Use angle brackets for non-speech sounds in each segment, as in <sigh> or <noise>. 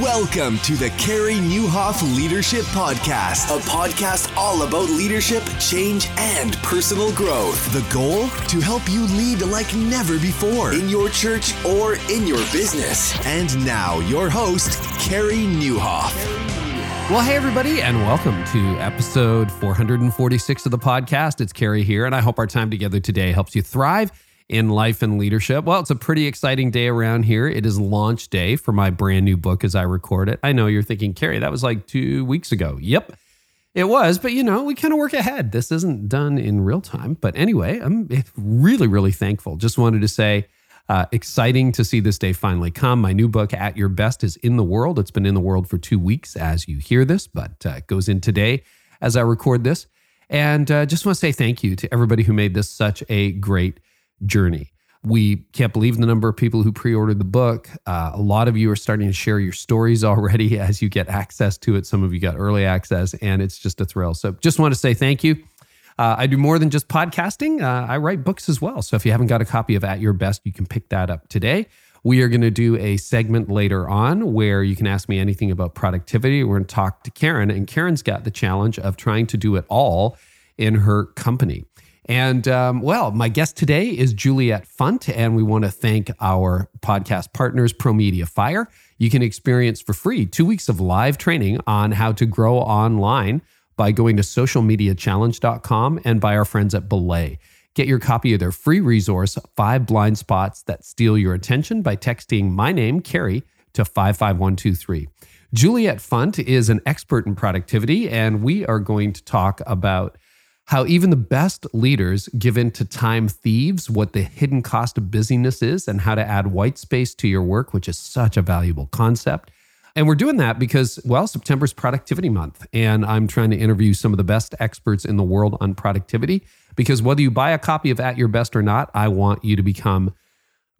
Welcome to the Carey Nieuwhof Leadership Podcast, a podcast all about leadership, change, and personal growth. The goal? To help you lead like never before in your church or in your business. And now, your host, Carey Nieuwhof. Well, hey, everybody, and welcome to episode 446 of the podcast. It's Carey here, and I hope our time together today helps you thrive in life and leadership. Well, it's a pretty exciting day around here. It is launch day for my brand new book as I record it. I know you're thinking, Carey, that was like two weeks ago. Yep, it was, but you know, we kind of work ahead. This isn't done in real time. But anyway, I'm really, really thankful. Just wanted to say, uh, exciting to see this day finally come. My new book, At Your Best, is in the world. It's been in the world for two weeks as you hear this, but uh, it goes in today as I record this. And uh, just want to say thank you to everybody who made this such a great journey. We can't believe the number of people who pre ordered the book. Uh, a lot of you are starting to share your stories <laughs> already as you get access to it. Some of you got early access, and it's just a thrill. So, just want to say thank you. Uh, I do more than just podcasting, uh, I write books as well. So, if you haven't got a copy of At Your Best, you can pick that up today. We are going to do a segment later on where you can ask me anything about productivity. We're going to talk to Karen, and Karen's got the challenge of trying to do it all in her company. And um, well, my guest today is Juliet Funt, and we want to thank our podcast partners, ProMedia Fire. You can experience for free two weeks of live training on how to grow online by going to socialmediachallenge.com and by our friends at Belay. Get your copy of their free resource, Five Blind Spots That Steal Your Attention, by texting my name, Carey, to 55123. Juliet Funt is an expert in productivity, and we are going to talk about how even the best leaders give in to time thieves, what the hidden cost of busyness is, and how to add white space to your work, which is such a valuable concept. And we're doing that because, well, September's productivity month. And I'm trying to interview some of the best experts in the world on productivity. Because whether you buy a copy of At Your Best or not, I want you to become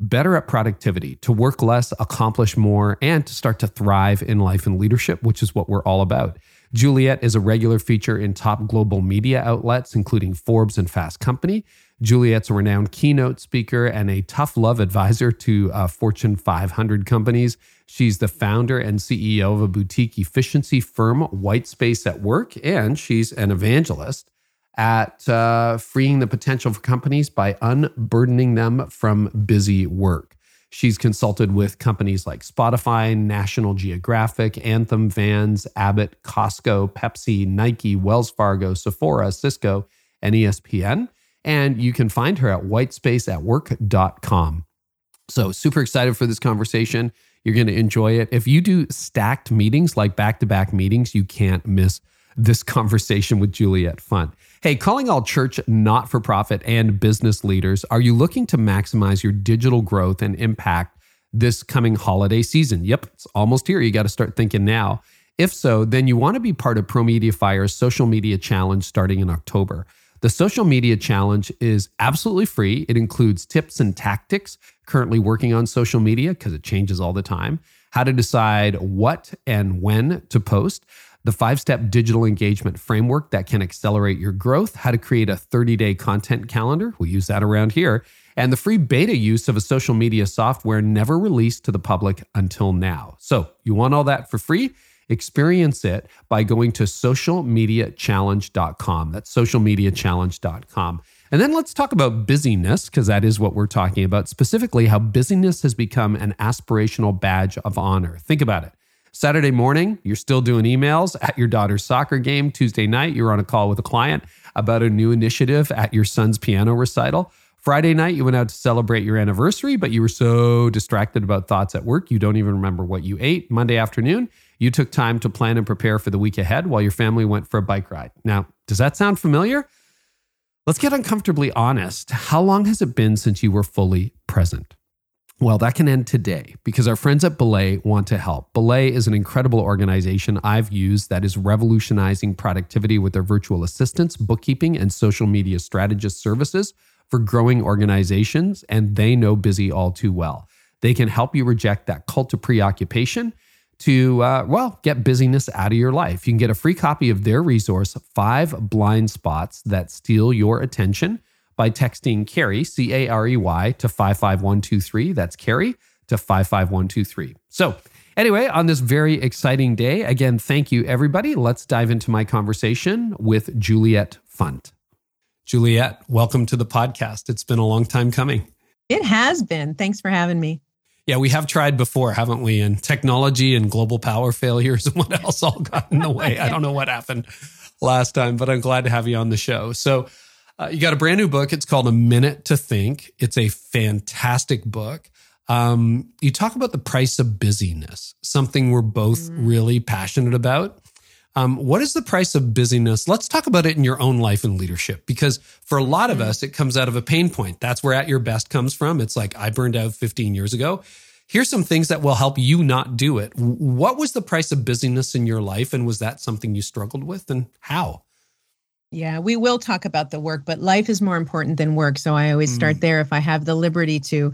better at productivity, to work less, accomplish more, and to start to thrive in life and leadership, which is what we're all about. Juliet is a regular feature in top global media outlets, including Forbes and Fast Company. Juliet's a renowned keynote speaker and a tough love advisor to uh, Fortune 500 companies. She's the founder and CEO of a boutique efficiency firm, Whitespace at Work, and she's an evangelist at uh, freeing the potential for companies by unburdening them from busy work. She's consulted with companies like Spotify, National Geographic, Anthem, Vans, Abbott, Costco, Pepsi, Nike, Wells Fargo, Sephora, Cisco, and ESPN. And you can find her at whitespaceatwork.com. So, super excited for this conversation. You're going to enjoy it. If you do stacked meetings, like back to back meetings, you can't miss this <laughs> conversation with Juliet Funt. Hey, calling all church, not for profit, and business leaders, are you looking to maximize your digital growth and impact this coming holiday season? Yep, it's almost here. You got to start thinking now. If so, then you want to be part of ProMedia Fire's social media challenge starting in October. The social media challenge is absolutely free. It includes tips and tactics currently working on social media because it changes all the time, how to decide what and when to post, the five step digital engagement framework that can accelerate your growth, how to create a 30 day content calendar. We use that around here. And the free beta use of a social media software never released to the public until now. So, you want all that for free? Experience it by going to socialmediachallenge.com. That's socialmediachallenge.com. And then let's talk about busyness, because that is what we're talking about, specifically how busyness has become an aspirational badge of honor. Think about it. Saturday morning, you're still doing emails at your daughter's soccer game. Tuesday night, you're on a call with a client about a new initiative at your son's piano recital. Friday night, you went out to celebrate your anniversary, but you were so distracted about thoughts at work, you don't even remember what you ate. Monday afternoon, you took time to plan and prepare for the week ahead while your family went for a bike ride. Now, does that sound familiar? Let's get uncomfortably honest. How long has it been since you were fully present? Well, that can end today because our friends at Belay want to help. Belay is an incredible organization I've used that is revolutionizing productivity with their virtual assistants, bookkeeping, and social media strategist services for growing organizations, and they know busy all too well. They can help you reject that cult of preoccupation to, uh, well, get busyness out of your life. You can get a free copy of their resource, Five Blind Spots That Steal Your Attention by texting Carey, C A R E Y, to 55123. That's Carey to 55123. So, Anyway, on this very exciting day, again, thank you, everybody. Let's dive into my conversation with Juliet Funt. Juliet, welcome to the podcast. It's been a long time coming. It has been. Thanks for having me. Yeah, we have tried before, haven't we? And technology and global power failures and <laughs> what else all got in the way. I don't know what happened last time, but I'm glad to have you on the show. So, uh, you got a brand new book. It's called A Minute to Think. It's a fantastic book. Um, you talk about the price of busyness, something we're both mm. really passionate about. Um, what is the price of busyness? Let's talk about it in your own life and leadership, because for a lot of mm. us, it comes out of a pain point. That's where at your best comes from. It's like, I burned out 15 years ago. Here's some things that will help you not do it. What was the price of busyness in your life? And was that something you struggled with and how? Yeah, we will talk about the work, but life is more important than work. So I always start mm. there if I have the liberty to.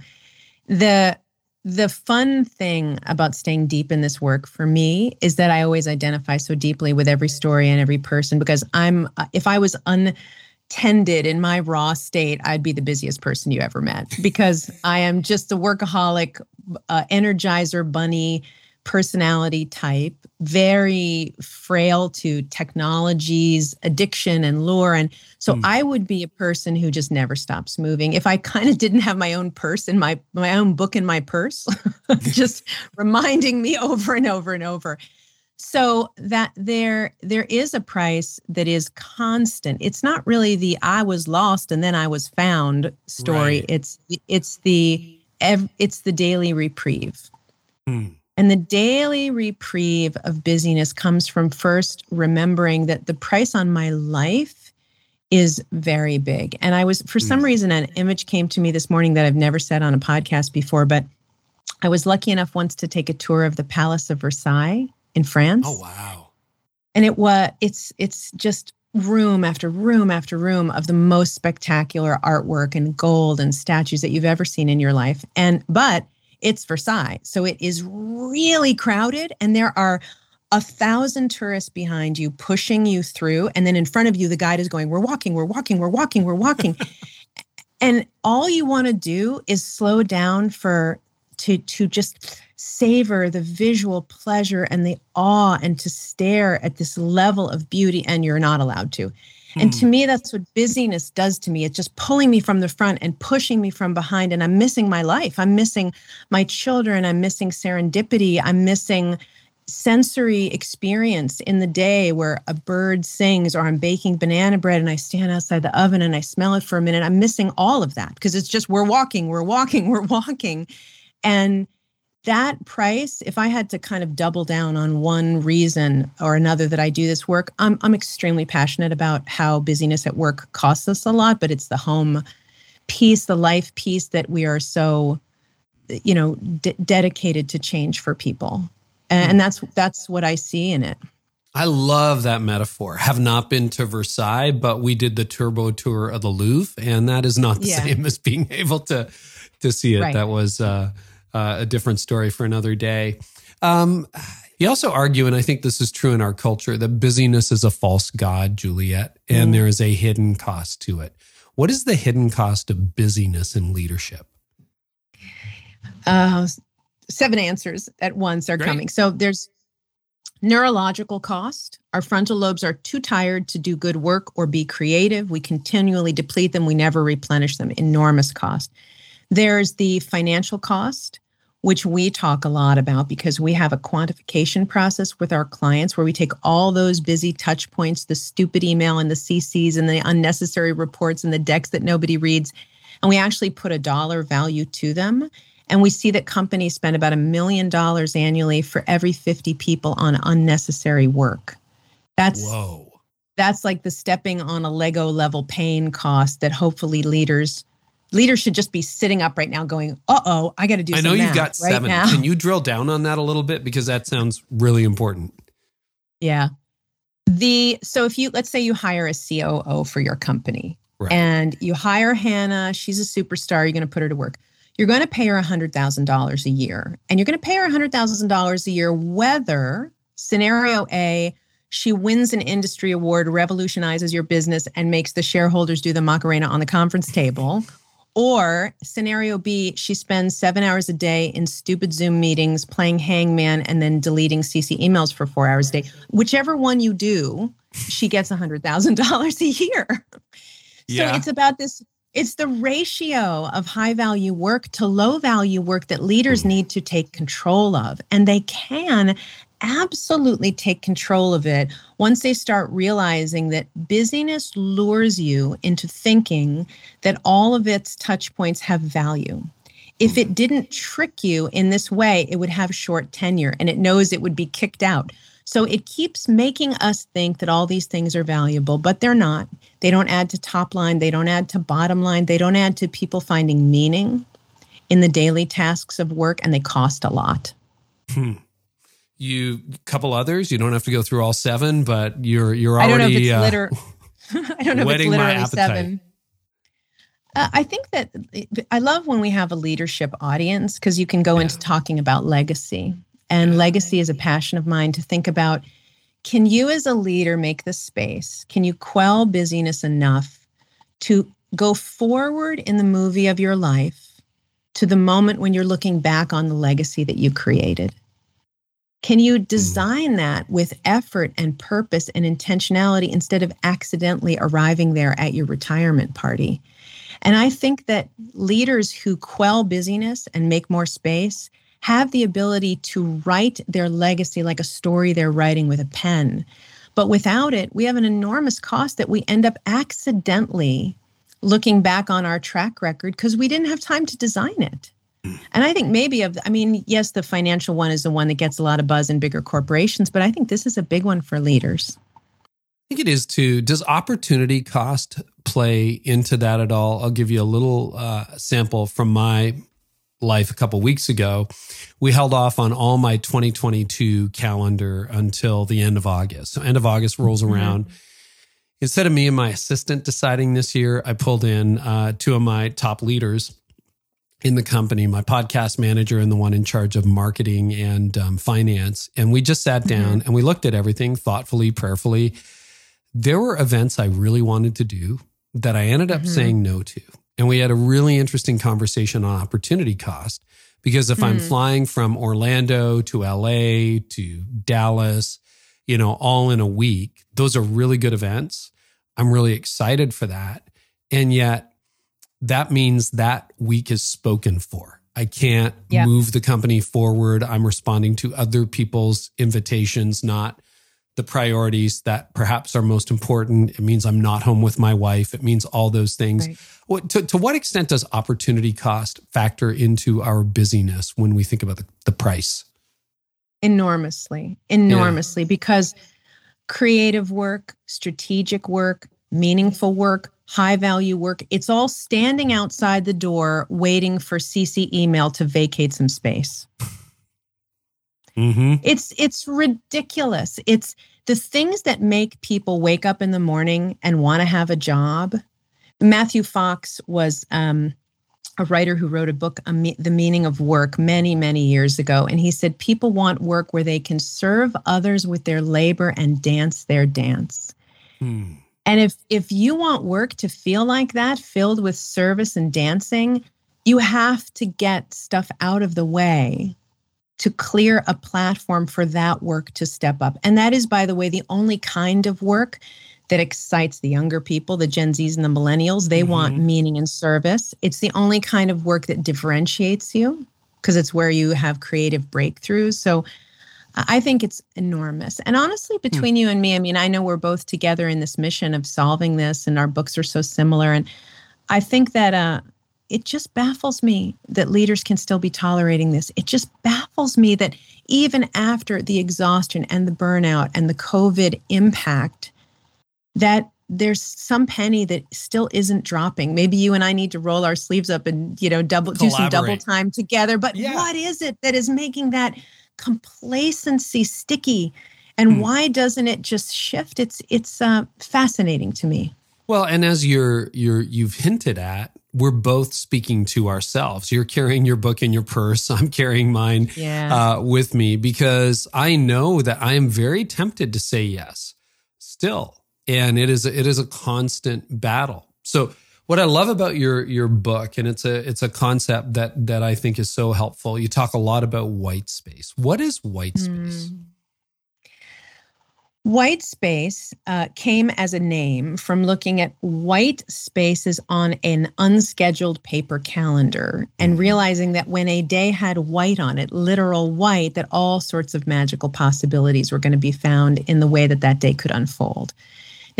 The the fun thing about staying deep in this work for me is that I always identify so deeply with every story and every person because I'm uh, if I was untended in my raw state, I'd be the busiest person you ever met because I am just the workaholic, uh, energizer bunny personality type, very frail to technologies, addiction, and lure. And so mm. I would be a person who just never stops moving. If I kind of didn't have my own purse in my my own book in my purse, <laughs> <laughs> just reminding me over and over and over. So that there there is a price that is constant. It's not really the I was lost and then I was found story. Right. It's it's the it's the daily reprieve. Mm. And the daily reprieve of busyness comes from first remembering that the price on my life is very big. And I was, for some mm. reason, an image came to me this morning that I've never said on a podcast before, but I was lucky enough once to take a tour of the Palace of Versailles in France. Oh, wow. And it was, it's, it's just room after room after room of the most spectacular artwork and gold and statues that you've ever seen in your life. And, but, it's Versailles. So it is really crowded, and there are a thousand tourists behind you pushing you through. And then in front of you, the guide is going, We're walking, we're walking, we're walking, we're walking. <laughs> and all you want to do is slow down for to to just savor the visual pleasure and the awe and to stare at this level of beauty and you're not allowed to and to hmm. me, that's what busyness does to me. It's just pulling me from the front and pushing me from behind. And I'm missing my life. I'm missing my children. I'm missing serendipity. I'm missing sensory experience in the day where a bird sings or I'm baking banana bread and I stand outside the oven and I smell it for a minute. I'm missing all of that because it's just we're walking, we're walking, <laughs> we're walking. And that price, if I had to kind of double down on one reason or another that I do this work, I'm, I'm extremely passionate about how busyness at work costs us a lot, but it's the home piece, the life piece that we are so, you know, d- dedicated to change for people. And, and that's that's what I see in it. I love that metaphor. Have not been to Versailles, but we did the turbo tour of the Louvre, and that is not the yeah. same as being able to to see it. Right. That was uh, uh, a different story for another day. Um, you also argue, and I think this is true in our culture, that busyness is a false god, Juliet, and mm. there is a hidden cost to it. What is the hidden cost of busyness in leadership? Uh, seven answers at once are Great. coming. So there's neurological cost. Our frontal lobes are too tired to do good work or be creative. We continually deplete them, we never replenish them. Enormous cost. There's the financial cost, which we talk a lot about because we have a quantification process with our clients where we take all those busy touch points, the stupid email and the CCs and the unnecessary reports and the decks that nobody reads, and we actually put a dollar value to them. And we see that companies spend about a million dollars annually for every 50 people on unnecessary work. That's Whoa. That's like the stepping on a Lego level pain cost that hopefully leaders leaders should just be sitting up right now going, uh oh, I got to do something. I know you've got right seven. Now. Can you drill down on that a little bit? Because that sounds really important. Yeah. The so if you let's say you hire a COO for your company right. and you hire Hannah, she's a superstar, you're going to put her to work. You're going to pay her $100,000 a year. And you're going to pay her $100,000 a year whether scenario A she wins an industry award, revolutionizes your business, and makes the shareholders do the Macarena on the conference table, Or scenario B, she spends seven hours a day in stupid Zoom meetings playing hangman and then deleting CC emails for four hours a day. Whichever one you do, she gets $100,000 a year. Yeah. So it's about this it's the ratio of high value work to low value work that leaders mm. need to take control of. And they can absolutely take control of it once they start realizing that busyness lures you into thinking that all of its touch points have value. If it didn't trick you in this way, it would have short tenure and it knows it would be kicked out. So it keeps making us think that all these things are valuable, but they're not. They don't add to top line, they don't add to bottom line, they don't add to people finding meaning in the daily tasks of work, and they cost a lot. Hmm. You couple others. You don't have to go through all seven, but you're you're already. <laughs> I don't know if it's uh, liter- I don't know if it's literally seven. Uh, I think that I love when we have a leadership audience because you can go into talking about legacy. And legacy is a passion of mine to think about can you, as a leader, make the space? Can you quell busyness enough to go forward in the movie of your life to the moment when you're looking back on the legacy that you created? Can you hmm. design that with effort and purpose and intentionality instead of accidentally arriving there at your retirement party? And I think that leaders who quell busyness and make more space have the ability to write their legacy like a story they're writing with a pen. But without it, we have an enormous cost that we end up accidentally looking back on our track record because we didn't have time to design it. And I think maybe of, I mean, yes, the financial one is the one that gets a lot of buzz in bigger corporations, but I think this is a big one for leaders. I think it is too. Does opportunity cost play into that at all? I'll give you a little uh, sample from my life a couple weeks ago. We held off on all my 2022 calendar until the end of August. So end of August rolls Mm-hmm. around. Instead of me and my assistant deciding this year, I pulled in uh, two of my top leaders in the company, my podcast manager and the one in charge of marketing and um, finance. And we just sat down and we looked at everything thoughtfully, prayerfully. There were events I really wanted to do that I ended up Mhm. saying no to. And we had a really interesting conversation on opportunity cost because if I'm Hmm. flying from Orlando to LA to Dallas, you know, all in a week, those are really good events. I'm really excited for that. And yet, that means that week is spoken for. I can't Yeah. move the company forward. I'm responding to other people's invitations, not the priorities that perhaps are most important. It means I'm not home with my wife. It means all those things. Right. What, to, to what extent does opportunity cost factor into our busyness when we think about the, the price? enormously enormously because creative work strategic work meaningful work high value work. It's all standing outside the door waiting for cc email to vacate some space. Mm-hmm. it's it's ridiculous. It's the things that make people wake up in the morning and want to have a job. Matthew fox was um, a writer who wrote a book the meaning of work many many years ago and he said people want work where they can serve others with their labor and dance their dance. Hmm. And if if you want work to feel like that, filled with service and dancing, you have to get stuff out of the way to clear a platform for that work to step up. And that is by the way the only kind of work that excites the younger people, the Gen Zs and the millennials. They want Mhm. meaning and service. It's the only kind of work that differentiates you because it's where you have creative breakthroughs. So I think it's enormous. And honestly, between you and me, I mean, I know we're both together in this mission of solving this, and our books are so similar. And I think that uh, it just baffles me that leaders can still be tolerating this. It just baffles me that even after the exhaustion and the burnout and the COVID impact, that there's some penny that still isn't dropping. Maybe you and I need to roll our sleeves up and you know double do some double time together. But Yeah. what is it that is making that complacency sticky? And Hmm. why doesn't it just shift? It's it's uh, fascinating to me. Well, and as you're you're you've hinted at, we're both speaking to ourselves. You're carrying your book in your purse. I'm carrying mine Yeah. uh, with me because I know that I am very tempted to say yes still, and it is it is a constant battle. So What I love about your your book, and it's a it's a concept that that I think is so helpful. You talk a lot about white space. What is white space? Mm. White space uh, came as a name from looking at white spaces on an unscheduled paper calendar and mm-hmm. realizing that when a day had white on it, literal white, that all sorts of magical possibilities were going to be found in the way that that day could unfold.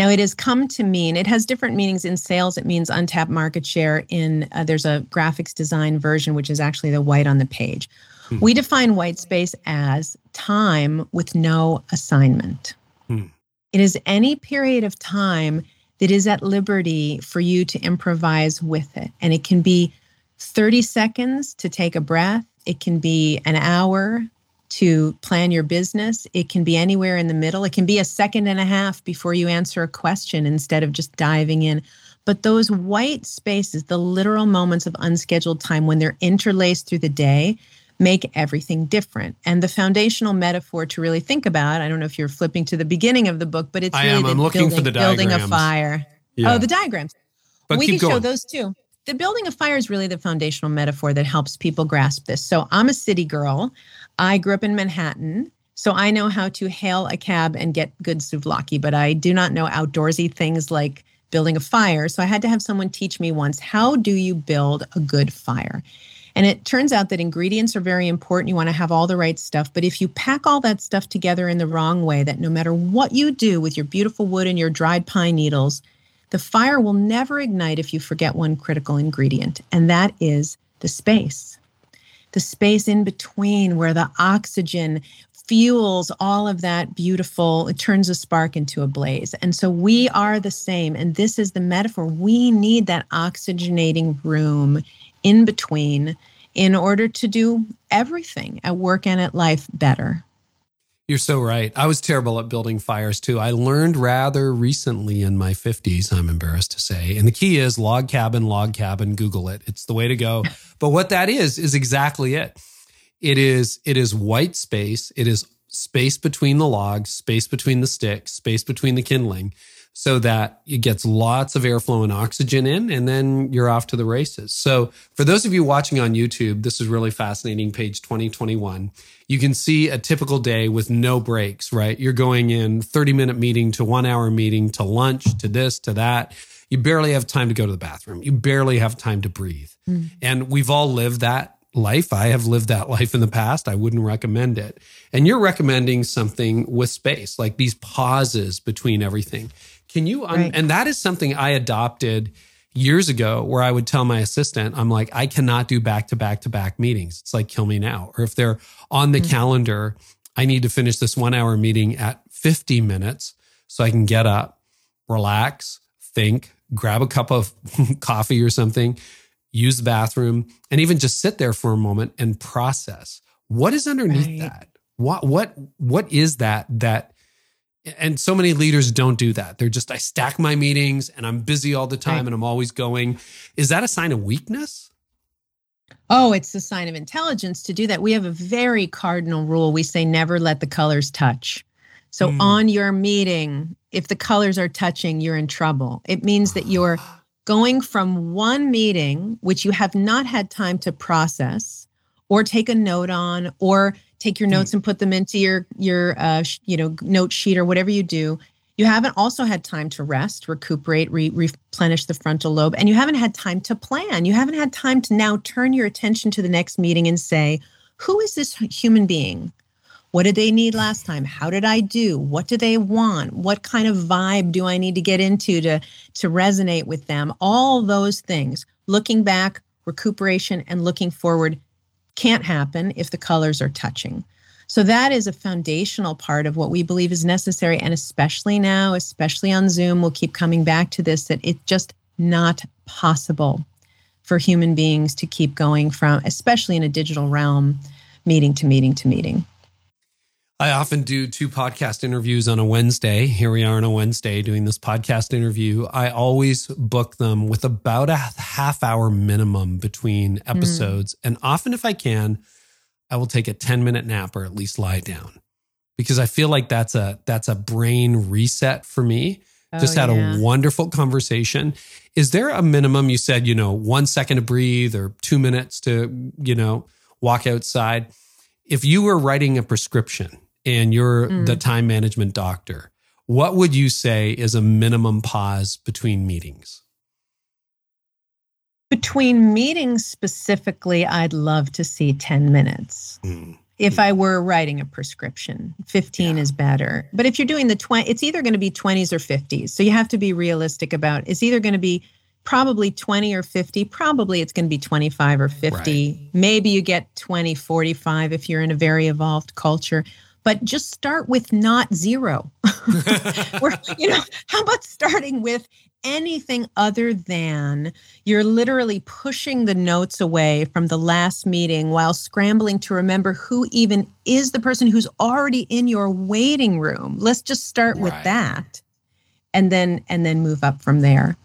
Now, it has come to mean, it has different meanings in sales. It means untapped market share. In uh, There's a graphics design version, which is actually the white on the page. Hmm. We define white space as time with no assignment. Hmm. It is any period of time that is at liberty for you to improvise with it. And it can be 30 seconds to take a breath, it can be an hour to plan your business. It can be anywhere in the middle. It can be a second and a half before you answer a question instead of just diving in. But those white spaces, the literal moments of unscheduled time when they're interlaced through the day, make everything different. And the foundational metaphor to really think about, I don't know if you're flipping to the beginning of the book, but it's I really am. I'm looking building, for the building a fire. Yeah. Oh, the diagrams. But we can going. show those too. The building a fire is really the foundational metaphor that helps people grasp this. So I'm a city girl. I grew up in Manhattan. So I know how to hail a cab and get good souvlaki, but I do not know outdoorsy things like building a fire. So I had to have someone teach me once how do you build a good fire? And it turns out that ingredients are very important. You want to have all the right stuff. But if you pack all that stuff together in the wrong way, that no matter what you do with your beautiful wood and your dried pine needles, the fire will never ignite if you forget one critical ingredient, and that is the space. The space in between where the oxygen fuels all of that beautiful, it turns a spark into a blaze. And so we are the same. And this is the metaphor. We need that oxygenating room in between in order to do everything at work and at life better. You're so right. I was terrible at building fires too. I learned rather recently in my 50s, I'm embarrassed to say. And the key is log cabin, log cabin, Google it. It's the way to go. <laughs> but what that is is exactly it. It is it is white space. It is space between the logs, space between the sticks, space between the kindling so that it gets lots of airflow and oxygen in, and then you're off to the races. So, for those of you watching on YouTube, this is really fascinating. Page 2021. You can see a typical day with no breaks, right? You're going in 30 minute meeting to one hour meeting to lunch to this to that. You barely have time to go to the bathroom. You barely have time to breathe. Mm. And we've all lived that life. I have lived that life in the past. I wouldn't recommend it. And you're recommending something with space, like these pauses between everything. Can you, right. and that is something I adopted years ago where I would tell my assistant, I'm like, I cannot do back to back to back meetings. It's like, kill me now. Or if they're on the mm-hmm. calendar, I need to finish this one hour meeting at 50 minutes so I can get up, relax, think, grab a cup of <laughs> coffee or something, use the bathroom, and even just sit there for a moment and process. What is underneath right. that? What what what is that that and so many leaders don't do that. They're just I stack my meetings and I'm busy all the time right. and I'm always going. Is that a sign of weakness? Oh, it's a sign of intelligence to do that. We have a very cardinal rule. We say never let the colors touch. So mm. on your meeting, if the colors are touching, you're in trouble. It means that you're going from one meeting, which you have not had time to process or take a note on, or take your notes mm. and put them into your your uh, you know note sheet or whatever you do. You haven't also had time to rest, recuperate, re- replenish the frontal lobe, and you haven't had time to plan. You haven't had time to now turn your attention to the next meeting and say, "Who is this human being? What did they need last time? How did I do? What do they want? What kind of vibe do I need to get into to, to resonate with them? All those things. Looking back, recuperation, and looking forward can't happen if the colors are touching. So that is a foundational part of what we believe is necessary. And especially now, especially on Zoom, we'll keep coming back to this that it's just not possible for human beings to keep going from, especially in a digital realm, meeting to meeting to meeting. I often do two podcast interviews on a Wednesday. Here we are on a Wednesday doing this podcast interview. I always book them with about a half hour minimum between hmm. episodes. Mm. And often, if I can, I will take a 10 minute nap or at least lie down because I feel like that's a that's a brain reset for me just Oh, had yeah. a wonderful conversation. Is there a minimum? You said, you know, one second to breathe or two minutes to, you know, walk outside. If you were writing a prescription and you're Mm. the time management doctor, what would you say is a minimum pause between meetings? Between meetings specifically, I'd love to see 10 minutes. Mm. If I were writing a prescription, 15 Yeah. is better. But if you're doing the 20, it's either going to be 20s or 50s. So you have to be realistic about it's either going to be probably 20 or 50. Probably it's going to be 25 or 50. Maybe you get 20, 45 if you're in a very evolved culture. But just start with not zero. <laughs> You know, how about starting with anything other than you're literally pushing the notes away from the last meeting while scrambling to remember who even is the person who's already in your waiting room. Let's just start with that and then and then move up from there.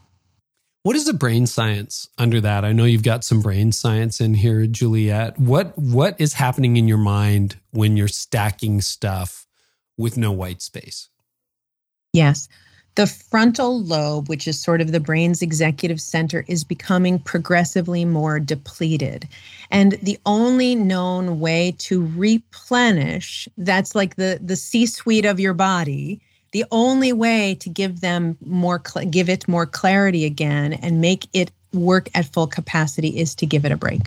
What is the brain science under that? I know you've got some brain science in here, Juliet. What what is happening in your mind when you're stacking stuff with no white space? Yes. The frontal lobe, which is sort of the brain's executive center, is becoming progressively more depleted. And the only known way to replenish, that's like the, the C suite of your body, the only way to give them more, cl- give it more clarity again and make it work at full capacity is to give it a break.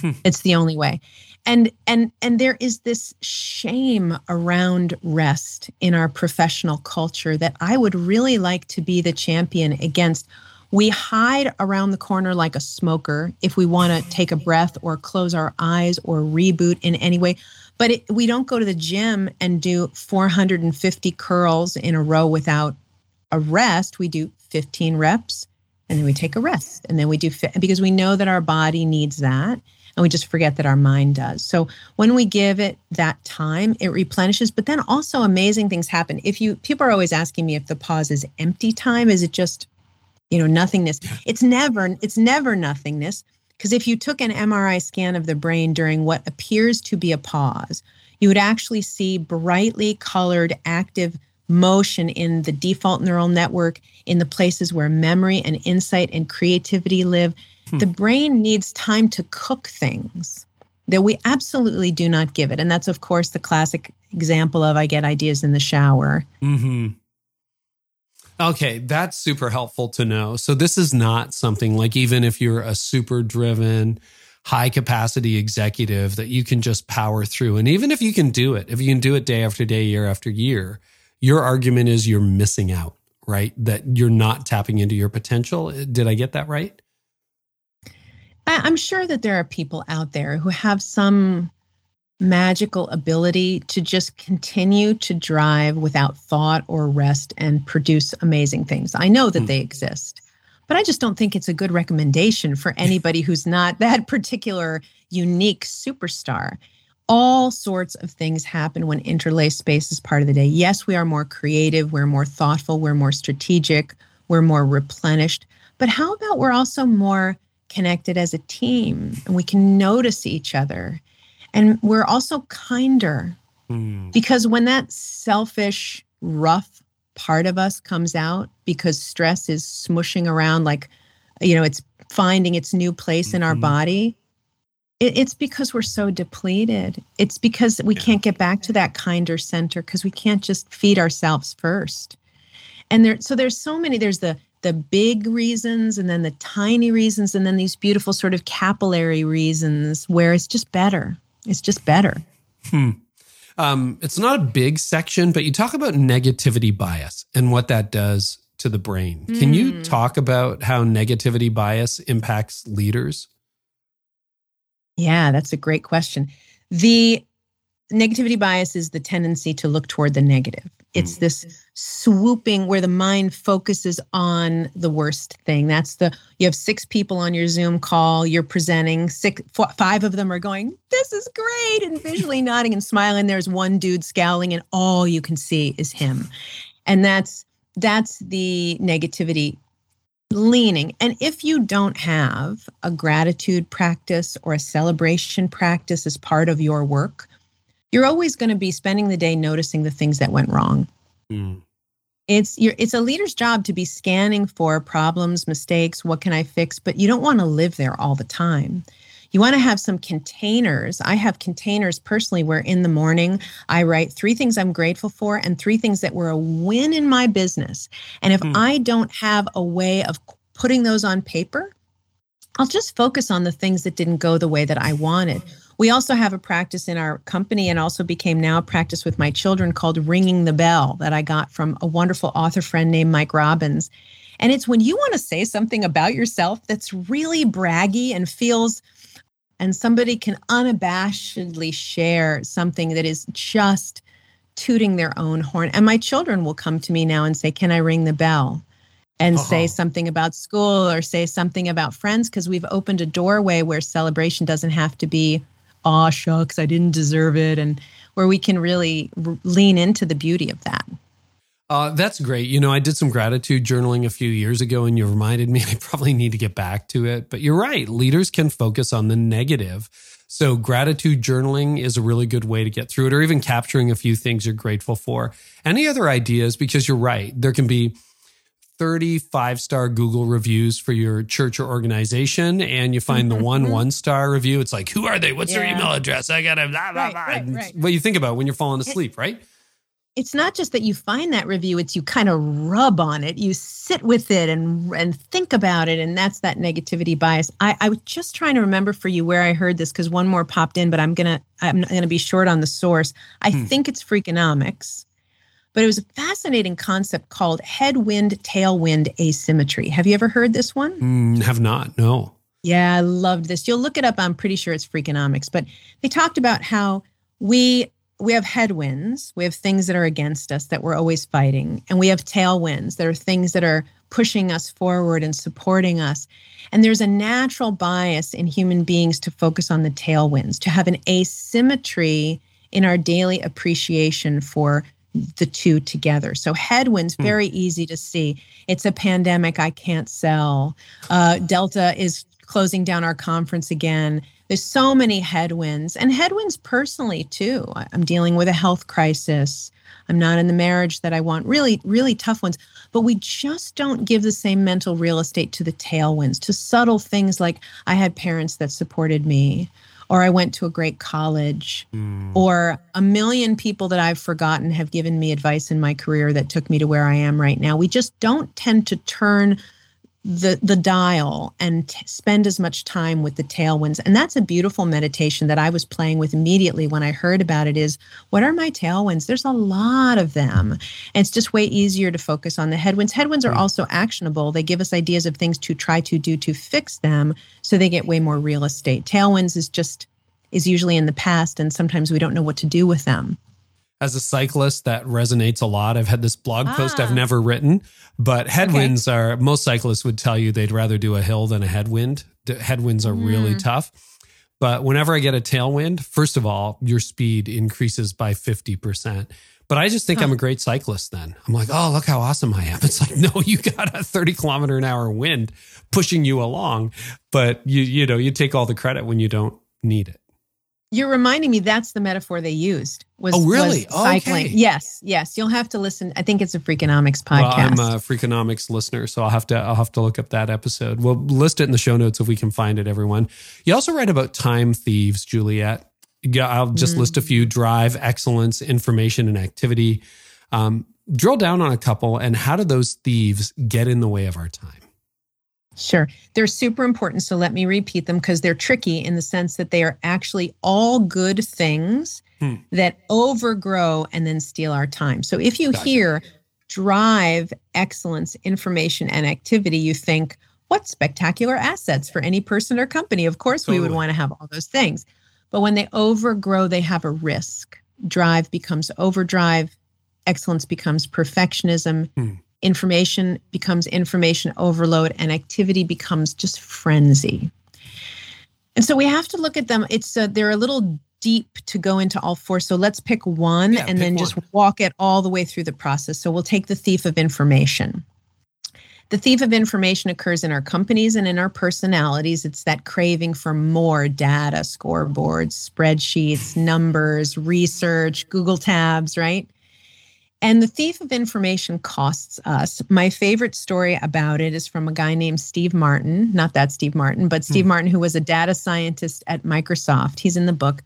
Hmm. It's the only way. And and and there is this shame around rest in our professional culture that i would really like to be the champion against. We hide around the corner like a smoker if we want to take a breath or close our eyes or reboot in any way but it, we don't go to the gym and do 450 curls in a row without a rest we do 15 reps and then we take a rest and then we do fi- because we know that our body needs that and we just forget that our mind does. So when we give it that time, it replenishes. But then also amazing things happen. If you people are always asking me if the pause is empty time, is it just, you know, nothingness? It's never, it's never nothingness. Because if you took an MRI scan of the brain during what appears to be a pause, you would actually see brightly colored active motion in the default neural network in the places where memory and insight and creativity live. The brain needs time to cook things that we absolutely do not give it. And that's, of course, the classic example of I get ideas in the shower. Mm-hmm. Okay, that's super helpful to know. So this is not something like even if you're a super driven, high capacity executive that you can just power through. And even if you can do it, if you can do it day after day, year after year, your argument is you're missing out, right? That you're not tapping into your potential. Did I get that right? I'm sure that there are people out there who have some magical ability to just continue to drive without thought or rest and produce amazing things. I know that Hmm. they exist, but I just don't think it's a good recommendation for <laughs> anybody who's not that particular unique superstar. All sorts of things happen when interlaced space is part of the day. Yes, we are more creative, we're more thoughtful, we're more strategic, we're more replenished. But how about we're also more connected as a team and we can notice each other? And we're also kinder Hmm. because when that selfish, rough part of us comes out because stress is smushing around like, you know, it's finding its new place in our Mhm. body. It, it's because we're so depleted. It's because we Yeah. can't get back to that kinder center because we can't just feed ourselves first. And there, so there's so many. There's the the big reasons, and then the tiny reasons, and then these beautiful sort of capillary reasons where it's just better. It's just better. Hmm. Um, it's not a big section, but you talk about negativity bias and what that does to the brain. Can you Mm. talk about how negativity bias impacts leaders? Yeah, that's a great question. The negativity bias is the tendency to look toward the negative. It's Mm. this swooping where the mind focuses on the worst thing. That's the you have six people on your Zoom call, you're presenting, six four, five of them are going, "This is great," and visually <laughs> nodding and smiling. There's one dude scowling and all you can see is him. And that's that's the negativity leaning. And if you don't have a gratitude practice or a celebration practice as part of your work, you're always going to be spending the day noticing the things that went wrong. Mm. It's your it's a leader's job to be scanning for problems, mistakes, what can I fix, but you don't want to live there all the time. You want to have some containers. I have containers personally where in the morning I write three things I'm grateful for and three things that were a win in my business. And if mm. I don't have a way of putting those on paper, I'll just focus on the things that didn't go the way that I wanted. We also have a practice in our company and also became now a practice with my children called Ringing the Bell that I got from a wonderful author friend named Mike Robbins. And it's when you want to say something about yourself that's really braggy and feels, and somebody can unabashedly share something that is just tooting their own horn. And my children will come to me now and say, Can I ring the bell? and uh-huh. say something about school or say something about friends because we've opened a doorway where celebration doesn't have to be aw shucks i didn't deserve it and where we can really lean into the beauty of that uh, that's great. You know, I did some gratitude journaling a few years ago, and you reminded me I probably need to get back to it. But you're right. Leaders can focus on the negative. So, gratitude journaling is a really good way to get through it, or even capturing a few things you're grateful for. Any other ideas? Because you're right. There can be 35 star Google reviews for your church or organization and you find the one mm-hmm. one star review, it's like, who are they? What's yeah. their email address? I got to blah, blah, blah. Right, right, What you think about when you're falling asleep, right? It's not just that you find that review, it's you kind of rub on it. You sit with it and and think about it. And that's that negativity bias. I, I was just trying to remember for you where I heard this because one more popped in, but I'm gonna I'm gonna be short on the source. I hmm. think it's Freakonomics but it was a fascinating concept called headwind tailwind asymmetry. Have you ever heard this one? Mm, have not, no. Yeah, I loved this. You'll look it up. I'm pretty sure it's Freakonomics, but they talked about how we we have headwinds, we have things that are against us that we're always fighting, and we have tailwinds that are things that are pushing us forward and supporting us. And there's a natural bias in human beings to focus on the tailwinds, to have an asymmetry in our daily appreciation for the two together. So headwinds, hmm. very easy to see. It's a pandemic. I can't sell. Uh, Delta is closing down our conference again. There's so many headwinds and headwinds personally too. I'm dealing with a health crisis. I'm not in the marriage that I want. Really, really tough ones. But we just don't give the same mental real estate to the tailwinds, to subtle things like I had parents that supported me or I went to a great college, mm. or a million people that I've forgotten have given me advice in my career that took me to where I am right now. We just don't tend to turn the the dial and t- spend as much time with the tailwinds. And that's a beautiful meditation that i was playing with immediately when i heard about it is what are my tailwinds? There's a lot of them. And it's just way easier to focus on the headwinds. Headwinds are mm. also actionable. They give us ideas of things to try to do to fix them so they get way more real estate. Tailwinds is just is usually in the past and sometimes we don't know what to do with them as a cyclist, that resonates a lot. I've had this blog ah. post I've ah. never written, but headwinds okay. are most cyclists would tell you they'd rather do a hill than a headwind. Headwinds are mm. really tough. But whenever I get a tailwind, first of all, your speed increases by 50%. But I just think huh. I'm a great cyclist then. I'm like, oh, look how awesome I am. <laughs> It's like, no, you got a 30 kilometer an hour wind pushing you along. But you, you know, you take all the credit when you don't need it. You're reminding me that's the metaphor they used. Was, oh, really? Was cycling. Okay. Yes, yes. You'll have to listen. I think it's a Freakonomics podcast. Well, I'm a Freakonomics listener, so I'll have to I'll have to look up that episode. We'll list it in the show notes if we can find it. Everyone. You also write about time thieves, Juliet. Yeah, I'll just mm. list a few: drive, excellence, information, and activity. Um, drill down on a couple, and how do those thieves get in the way of our time? Sure. They're super important. So let me repeat them because they're tricky in the sense that they are actually all good things hmm. that overgrow and then steal our time. So if you gotcha. hear drive, excellence, information, and activity, you think, what spectacular assets for any person or company? Of course, totally. we would want to have all those things. But when they overgrow, they have a risk. Drive becomes overdrive, excellence becomes perfectionism. Hmm information becomes information overload and activity becomes just frenzy. And so we have to look at them. It's uh, they're a little deep to go into all four. So let's pick one yeah, and pick then one. just walk it all the way through the process. So we'll take the thief of information. The thief of information occurs in our companies and in our personalities. It's that craving for more data, scoreboards, spreadsheets, numbers, research, Google tabs, right? And the thief of information costs us. My favorite story about it is from a guy named Steve Martin, not that Steve Martin, but Steve hmm. Martin, who was a data scientist at Microsoft. He's in the book.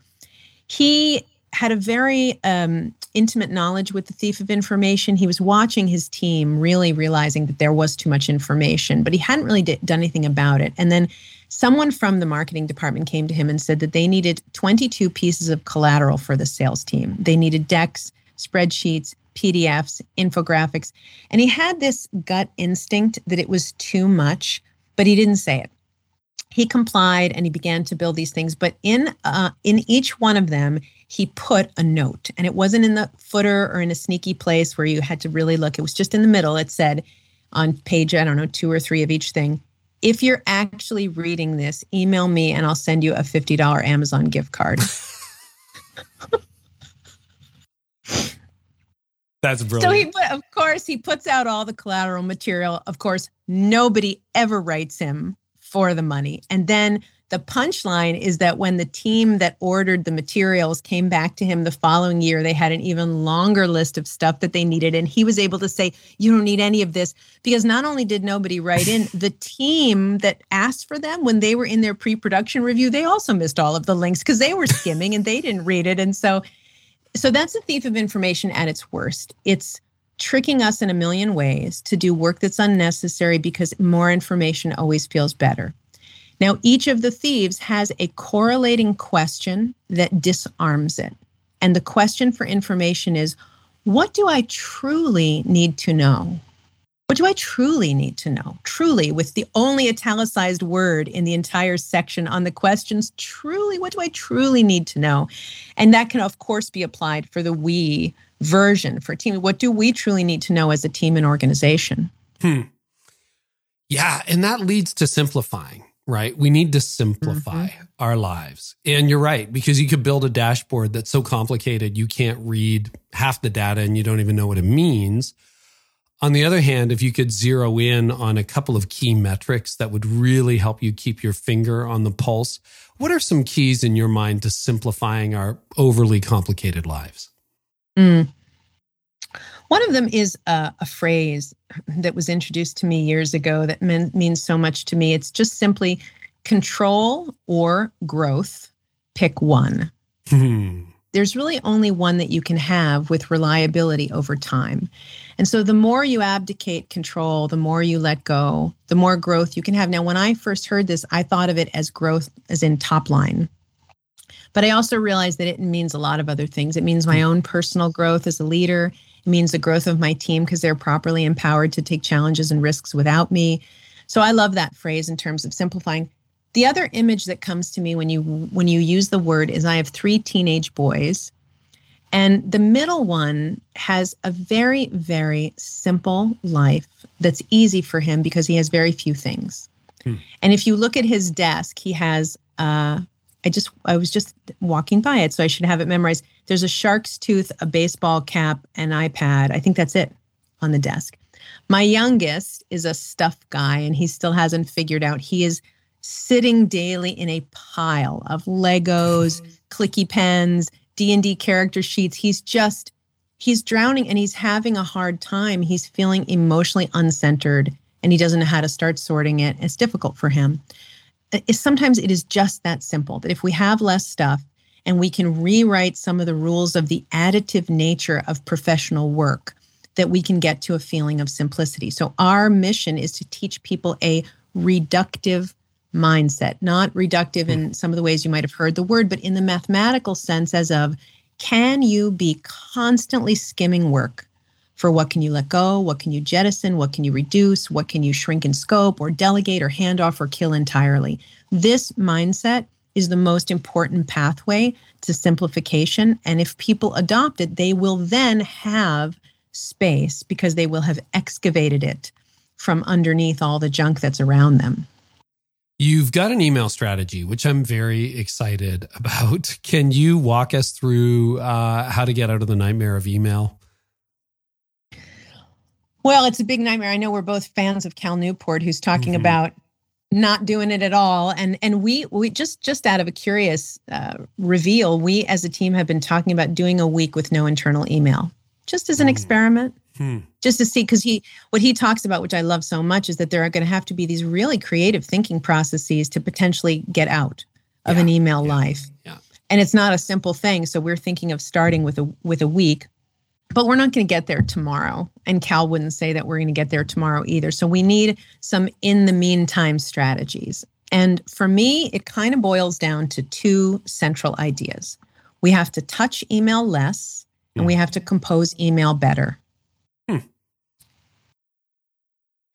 He had a very um, intimate knowledge with the thief of information. He was watching his team, really realizing that there was too much information, but he hadn't really d- done anything about it. And then someone from the marketing department came to him and said that they needed 22 pieces of collateral for the sales team. They needed decks, spreadsheets, PDFs, infographics. And he had this gut instinct that it was too much, but he didn't say it. He complied and he began to build these things. But in uh, in each one of them, he put a note, and it wasn't in the footer or in a sneaky place where you had to really look. It was just in the middle. It said on page I don't know two or three of each thing. If you're actually reading this, email me and I'll send you a fifty dollar Amazon gift card. <laughs> That's brilliant. So he, of course, he puts out all the collateral material. Of course, nobody ever writes him for the money. And then the punchline is that when the team that ordered the materials came back to him the following year, they had an even longer list of stuff that they needed. And he was able to say, You don't need any of this. Because not only did nobody write in, <laughs> the team that asked for them when they were in their pre production review, they also missed all of the links because they were skimming and they didn't read it. And so so that's a thief of information at its worst. It's tricking us in a million ways to do work that's unnecessary because more information always feels better. Now, each of the thieves has a correlating question that disarms it. And the question for information is what do I truly need to know? What do I truly need to know? Truly, with the only italicized word in the entire section on the questions, truly, what do I truly need to know? And that can, of course, be applied for the we version for team. What do we truly need to know as a team and organization? Hmm. Yeah. And that leads to simplifying, right? We need to simplify mm-hmm. our lives. And you're right, because you could build a dashboard that's so complicated, you can't read half the data and you don't even know what it means. On the other hand, if you could zero in on a couple of key metrics that would really help you keep your finger on the pulse, what are some keys in your mind to simplifying our overly complicated lives? Mm. One of them is a, a, phrase that was introduced to me years ago that mean, means so much to me. It's just simply control or growth, pick one. Hmm there's really only one that you can have with reliability over time. And so the more you abdicate control, the more you let go, the more growth you can have. Now, when I first heard this, I thought of it as growth as in top line. But I also realized that it means a lot of other things. It means my mm. own personal growth as a leader. It means the growth of my team because they're properly empowered to take challenges and risks without me. So I love that phrase in terms of simplifying. The other image that comes to me when you when you use the word is I have three teenage boys and the middle one has a very very simple life that's easy for him because he has very few things. Hmm. And if you look at his desk, he has uh I just I was just walking by it so I should have it memorized. There's a shark's tooth, a baseball cap, an iPad. I think that's it on the desk. My youngest is a stuff guy and he still hasn't figured out he is sitting daily in a pile of Legos, mm-hmm. clicky pens, D&D character sheets. He's just he's drowning and he's having a hard time. He's feeling emotionally uncentered and he doesn't know how to start sorting it. It's difficult for him. Sometimes it is just that simple that if we have less stuff and we can rewrite some of the rules of the additive nature of professional work, that we can get to a feeling of simplicity. So, our mission is to teach people a reductive mindset, not reductive hmm. in some of the ways you might have heard the word, but in the mathematical sense, as of can you be constantly skimming work for what can you let go, what can you jettison, what can you reduce, what can you shrink in scope or delegate or hand off or kill entirely? This mindset is the most important pathway to simplification. And if people adopt it, they will then have space because they will have excavated it from underneath all the junk that's around them. You've got an email strategy, which I'm very excited <laughs> about. Can you walk us through uh, how to get out of the nightmare of email? Well, it's a big nightmare. I know we're both fans of Cal Newport, who's talking mm-hmm. about not doing it at all. And and we we just just out of a curious uh, reveal, we as a team have been talking about doing a week with no internal email just as an Mm. experiment, Hmm. just to see. Because he, what he talks about, which I love so much, is that there are going to have to be these really creative thinking processes to potentially get out of Yeah, an email yeah, life. yeah. And it's not a simple thing. So we're thinking of starting with a with a week, but we're not going to get there tomorrow. And Cal wouldn't say that we're going to get there tomorrow either. So we need some in the meantime strategies. And for me, it kind of boils down to two central ideas. We have to touch email less and we have to compose email better. Hmm.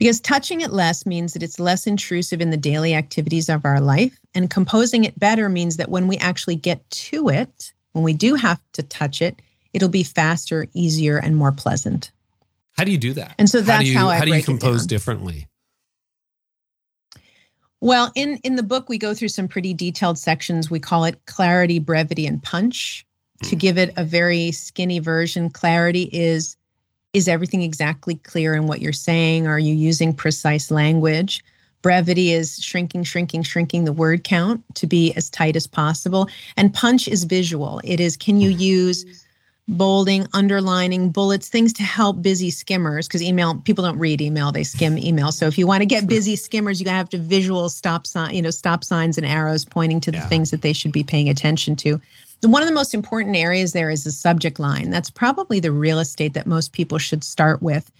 Because touching it less means that it's less intrusive in the daily activities of our life. And composing it better means that when we actually get to it, when we do have to touch it, it'll be faster, easier, and more pleasant. How do you do that? And so how that's do you, how I how do you compose differently? Well, in in the book, we go through some pretty detailed sections. We call it clarity, brevity, and punch. To hmm. give it a very skinny version, clarity is is everything exactly clear in what you're saying? Are you using precise language? Brevity is shrinking, shrinking, shrinking the word count to be as tight as possible. And punch is visual. It is can you mm-hmm. use bolding, underlining, bullets, things to help busy skimmers because email people don't read email, they skim email. So if you want to get busy skimmers, you have to visual stop sign, you know, stop signs and arrows pointing to the Yeah. things that they should be paying attention to. One of the most important areas there is the subject line. That's probably the real estate that most people should start with.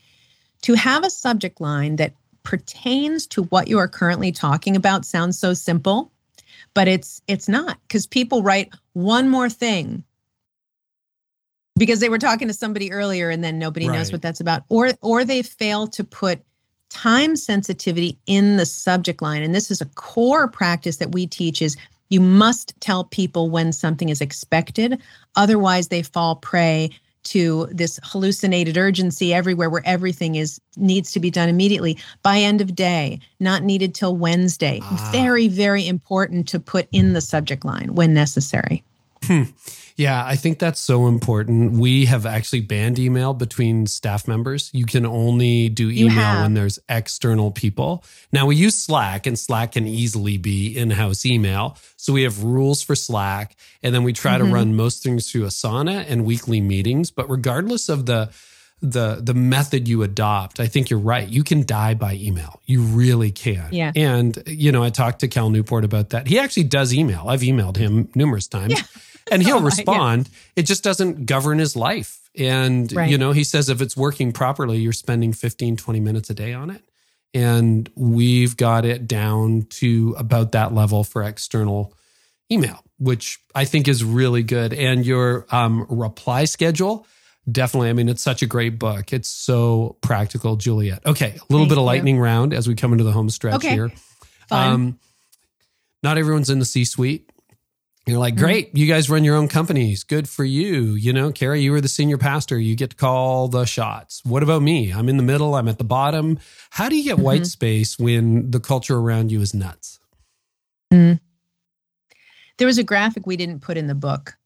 To have a subject line that pertains to what you are currently talking about sounds so simple, but it's it's not because people write one more thing because they were talking to somebody earlier and then nobody knows what that's about or or they fail to put time sensitivity in the subject line and this is a core practice that we teach is you must tell people when something is expected. Otherwise they fall prey to this hallucinated urgency everywhere where everything is needs to be done immediately. By end of day not needed till wednesday. Ah. very very important to put in the subject line when necessary Yeah, I think that's so important. We have actually banned email between staff members. You can only do email when there's external people. Now we use Slack and Slack can easily be in-house email. So we have rules for Slack and then we try Mhm. to run most things through Asana and weekly meetings, but regardless of the the the method you adopt, I think you're right. You can die by email. You really can. Yeah. And you know, I talked to Cal Newport about that. He actually does email. I've emailed him numerous times. Yeah. <laughs> And he'll Oh, <laughs> respond. It just doesn't govern his life. And Right. you know, he says if it's working properly, you're spending 15, 20 minutes a day on it. And we've got it down to about that level for external email, which I think is really good. And your um, reply schedule, definitely. I mean, it's such a great book. It's so practical, Juliet. Okay, a little Thank bit of you. lightning round as we come into the home stretch Okay. here. Fun. Um, not everyone's in the C suite. You're like, Mm-hmm. great, you guys run your own companies. Good for you. You know, Carey, you were the senior pastor. You get to call the shots. What about me? I'm in the middle, I'm at the bottom. How do you get Mm-hmm. white space when the culture around you is nuts? there was a graphic we didn't put in the book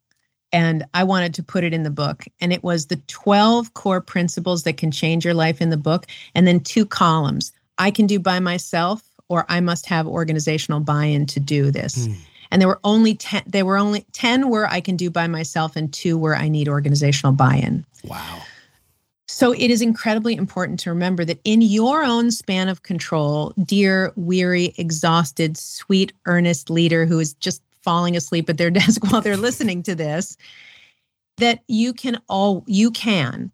and i wanted to put it in the book and it was the 12 core principles that can change your life in the book and then two columns i can do by myself or i must have organizational buy-in to do this Hmm. And there were only 10 there were only 10 where i can do by myself and two where i need organizational buy-in Wow. so it is incredibly important to remember that in your own span of control, dear, weary, exhausted, sweet, earnest leader who is just falling asleep at their <laughs> desk while they're listening to this, that you can all you can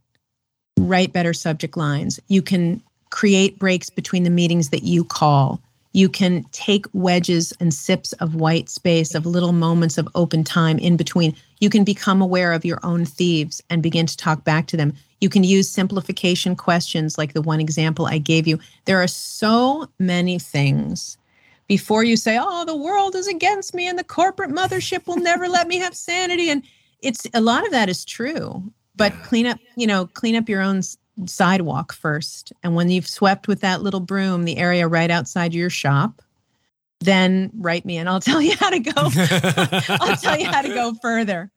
write better subject lines. You can create breaks between the meetings that you call. You can take wedges and sips of white space, of little moments of open time in between. You can become aware of your own thieves and begin to talk back to them. You can use simplification questions like the one example I gave you. There are so many things before you say, oh, the world is against me and the corporate mothership will never let me have sanity. And it's a lot of that is true, but clean up, you know, clean up your own sidewalk first. And when you've swept with that little broom the area right outside your shop, then write me and I'll <laughs> tell you how to go. <laughs> I'll tell you how to go further.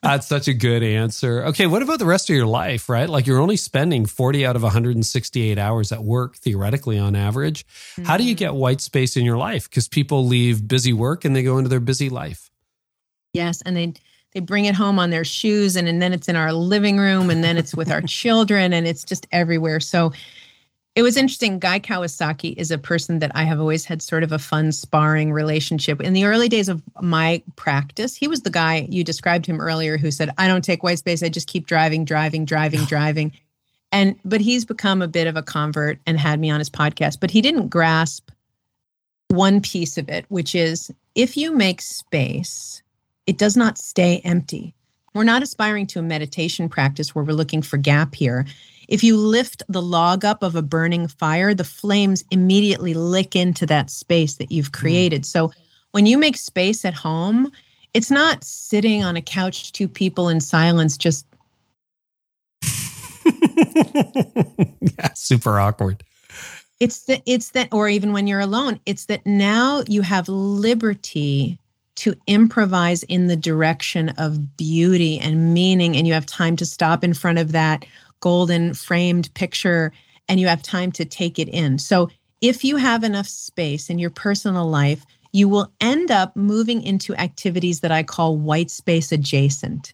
That's such a good answer. Okay, what about the rest of your life, right? Like you're only spending 40 out of 168 hours at work, theoretically, on average. How do you Mm-hmm. get white space in your life? Because people leave busy work and they go into their busy life. Yes, and they they bring it home on their shoes and, and then it's in our living room and then it's with our <laughs> children and it's just everywhere. So it was interesting. Guy Kawasaki is a person that I have always had sort of a fun sparring relationship. In the early days of my practice, he was the guy you described him earlier who said, I don't take white space. I just keep driving, driving, driving, <sighs> driving. And, but he's become a bit of a convert and had me on his podcast, but he didn't grasp one piece of it, which is if you make space, it does not stay empty. We're not aspiring to a meditation practice where we're looking for gap here. If you lift the log up of a burning fire, the flames immediately lick into that space that you've hmm. created. So when you make space at home, it's not sitting on a couch, two people in silence, just. <laughs> yeah, super awkward. It's that, it's that, or even when you're alone, it's that now you have liberty to improvise in the direction of beauty and meaning, and you have time to stop in front of that golden framed picture and you have time to take it in. So, if you have enough space in your personal life, you will end up moving into activities that I call white space adjacent.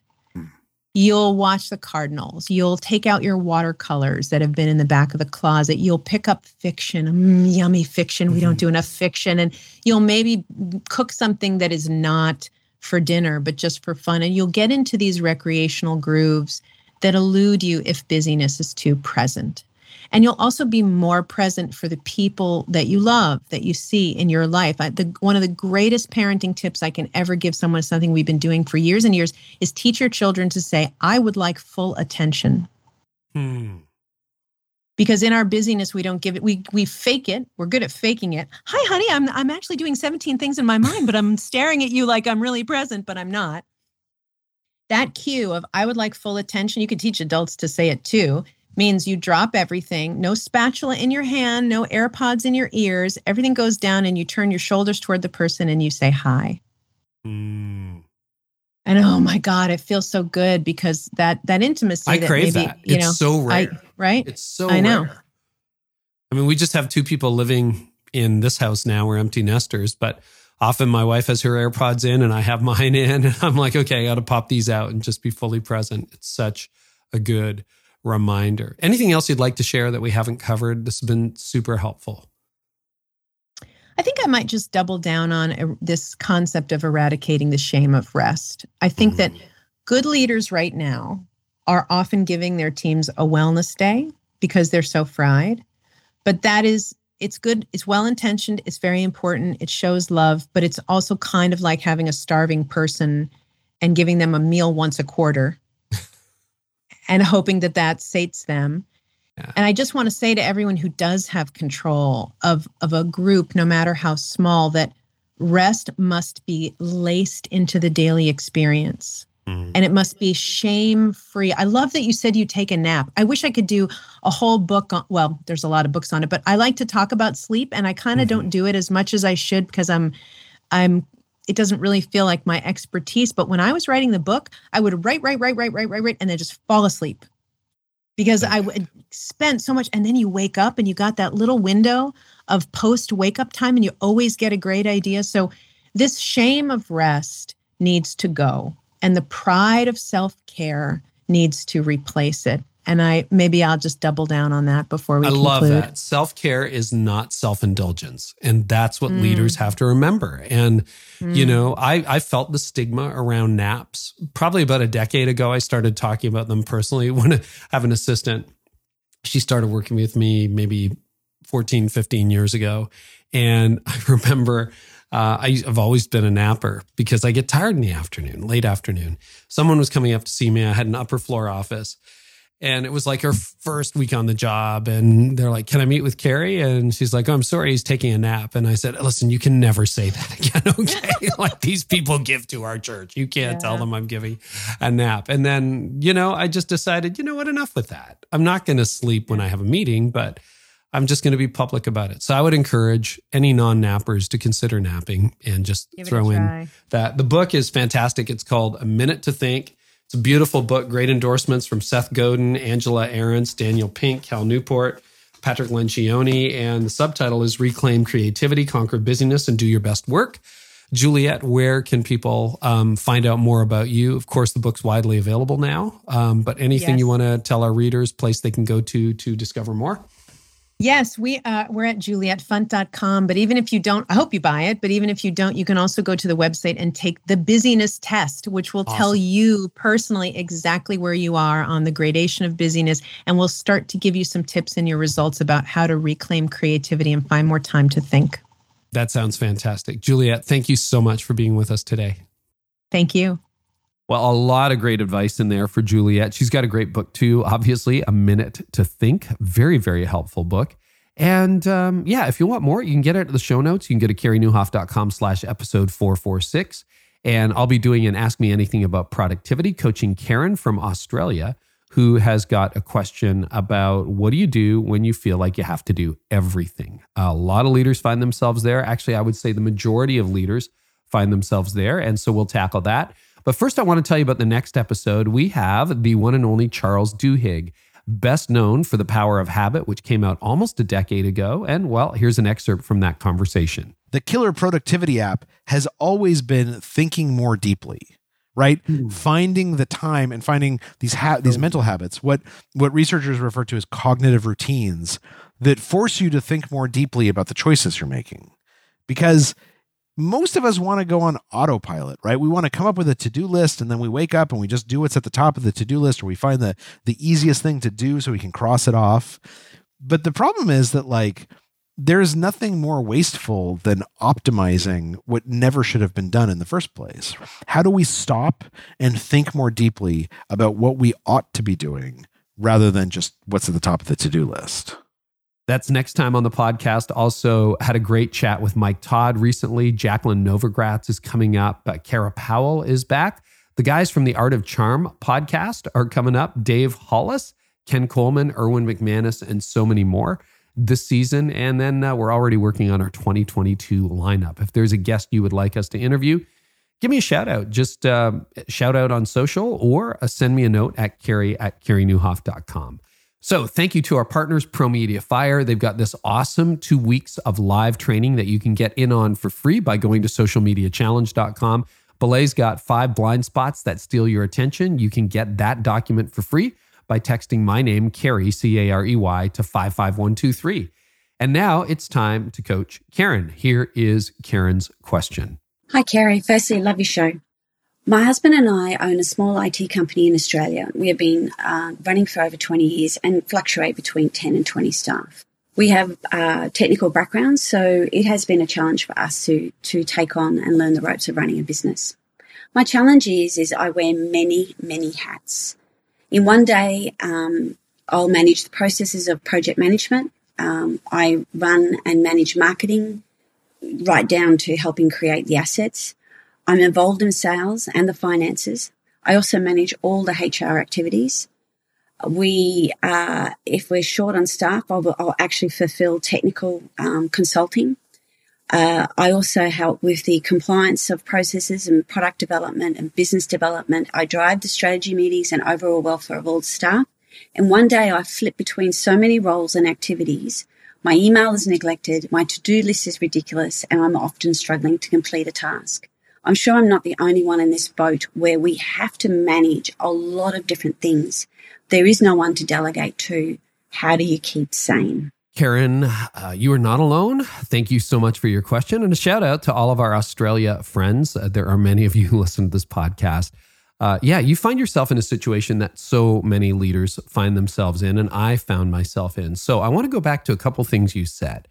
You'll watch the Cardinals. You'll take out your watercolors that have been in the back of the closet. You'll pick up fiction, mm, yummy fiction. Mm-hmm. We don't mm-hmm. do enough fiction. And you'll maybe cook something that is not for dinner, but just for fun. And you'll get into these recreational grooves that elude you if busyness is too present. And you'll also be more present for the people that you love, that you see in your life. I, the, one of the greatest parenting tips I can ever give someone, something we've been doing for years and years, is teach your children to say, I would like full attention. Hmm. Because in our busyness, we don't give it, we we fake it. We're good at faking it. Hi, honey, I'm I'm actually doing 17 things in my mind, but I'm staring at you like I'm really present, but I'm not that cue of I would like full attention, you could teach adults to say it too, means you drop everything, no spatula in your hand, no AirPods in your ears, everything goes down and you turn your shoulders toward the person and you say hi. Mm. And oh my God, it feels so good because that that intimacy I that crave maybe, that. You it's know, so rare. I, right? It's so I know. Rare. I mean, we just have two people living in this house now. We're empty nesters, but often my wife has her AirPods in and I have mine in. <laughs> And I'm like, okay, I got to pop these out and just be fully present. It's such a good reminder. Anything else you'd like to share that we haven't covered? This has been super helpful. I think I might just double down on uh, this concept of eradicating the shame of rest. I think mm. that good leaders right now are often giving their teams a wellness day because they're so fried. But that is it's good it's well intentioned it's very important it shows love but it's also kind of like having a starving person and giving them a meal once a quarter and hoping that that sates them yeah. and i just want to say to everyone who does have control of of a group no matter how small that rest must be laced into the daily experience Mm-hmm. And it must be shame free. I love that you said you take a nap. I wish I could do a whole book on, well, there's a lot of books on it, but I like to talk about sleep and I kind of mm-hmm. don't do it as much as I should because I'm, I'm, it doesn't really feel like my expertise. But when I was writing the book, I would write, write, write, write, write, write, write, and then just fall asleep because I would spend so much. And then you wake up and you got that little window of post wake up time and you always get a great idea. So this shame of rest needs to go and the pride of self-care needs to replace it and i maybe i'll just double down on that before we i conclude. love that self-care is not self-indulgence and that's what mm. leaders have to remember and mm. you know i i felt the stigma around naps probably about a decade ago i started talking about them personally <laughs> when i have an assistant she started working with me maybe 14 15 years ago and <laughs> i remember uh, I, have always been a napper because I get tired in the afternoon, late afternoon. Someone was coming up to see me. I had an upper floor office and it was like her first week on the job. And they're like, Can I meet with Carey? And she's like, oh, I'm sorry, he's taking a nap. And I said, Listen, you can never say that <laughs> again. Okay. <laughs> like these people give to our church. You can't yeah. tell them I'm giving a nap. And then, you know, I just decided, you know what, enough with that. I'm not going to sleep when I have a meeting, but I'm just going to be public about it. So I would encourage any non nappers to consider napping and just Give throw in that. The book is fantastic. It's called A Minute to Think. It's a beautiful book, great endorsements from Seth Godin, Angela Ahrendts, Daniel Pink, Cal Newport, Patrick Lencioni. And the subtitle is Reclaim Creativity, Conquer Busyness, and Do Your Best Work. Juliet, where can people um, find out more about you? Of course, the book's widely available now, um, but anything yes. you want to tell our readers, place they can go to to discover more? Yes, we uh, we're at julietfunt.com. But even if you don't, I hope you buy it. But even if you don't, you can also go to the website and take the busyness test, which will awesome. tell you personally exactly where you are on the gradation of busyness, and will start to give you some tips in your results about how to reclaim creativity and find more time to think. That sounds fantastic, Juliet. Thank you so much for being with us today. Thank you. Well, a lot of great advice in there for Juliet. She's got a great book too, obviously, A Minute to Think. Very, very helpful book. And um, yeah, if you want more, you can get it at the show notes. You can get to careynieuwhof.com slash episode 446. And I'll be doing an Ask Me Anything about productivity, coaching Karen from Australia, who has got a question about what do you do when you feel like you have to do everything? A lot of leaders find themselves there. Actually, I would say the majority of leaders find themselves there. And so we'll tackle that. But first, I want to tell you about the next episode. We have the one and only Charles Duhigg, best known for The Power of Habit, which came out almost a decade ago. And well, here's an excerpt from that conversation. The killer productivity app has always been thinking more deeply right mm. finding the time and finding these ha- these mental habits what what researchers refer to as cognitive routines that force you to think more deeply about the choices you're making because most of us want to go on autopilot, right? We want to come up with a to-do list and then we wake up and we just do what's at the top of the to-do list or we find the the easiest thing to do so we can cross it off. But the problem is that like there's nothing more wasteful than optimizing what never should have been done in the first place. How do we stop and think more deeply about what we ought to be doing rather than just what's at the top of the to-do list? That's next time on the podcast. Also, had a great chat with Mike Todd recently. Jacqueline Novogratz is coming up. Kara Powell is back. The guys from the Art of Charm podcast are coming up. Dave Hollis, Ken Coleman, Erwin McManus, and so many more this season. And then uh, we're already working on our 2022 lineup. If there's a guest you would like us to interview, give me a shout out. Just uh, shout out on social or uh, send me a note at carey at careynieuwhof.com. So, thank you to our partners, Pro Media Fire. They've got this awesome two weeks of live training that you can get in on for free by going to socialmediachallenge.com. Belay's got five blind spots that steal your attention. You can get that document for free by texting my name, Carey, C A R E Y, to 55123. And now it's time to coach Karen. Here is Karen's question. Hi, Carey. Firstly, love your show. My husband and I own a small IT company in Australia. We have been uh, running for over 20 years and fluctuate between 10 and 20 staff. We have uh, technical backgrounds, so it has been a challenge for us to to take on and learn the ropes of running a business. My challenge is is I wear many many hats. In one day, um, I'll manage the processes of project management. Um, I run and manage marketing, right down to helping create the assets. I'm involved in sales and the finances. I also manage all the HR activities. We, uh, if we're short on staff, I'll, I'll actually fulfill technical um, consulting. Uh, I also help with the compliance of processes and product development and business development. I drive the strategy meetings and overall welfare of all staff. And one day I flip between so many roles and activities. My email is neglected, my to-do list is ridiculous, and I'm often struggling to complete a task. I'm sure I'm not the only one in this boat where we have to manage a lot of different things. There is no one to delegate to. How do you keep sane? Karen, uh, you are not alone. Thank you so much for your question. And a shout out to all of our Australia friends. Uh, there are many of you <laughs> who listen to this podcast. Uh, yeah, you find yourself in a situation that so many leaders find themselves in, and I found myself in. So I want to go back to a couple things you said.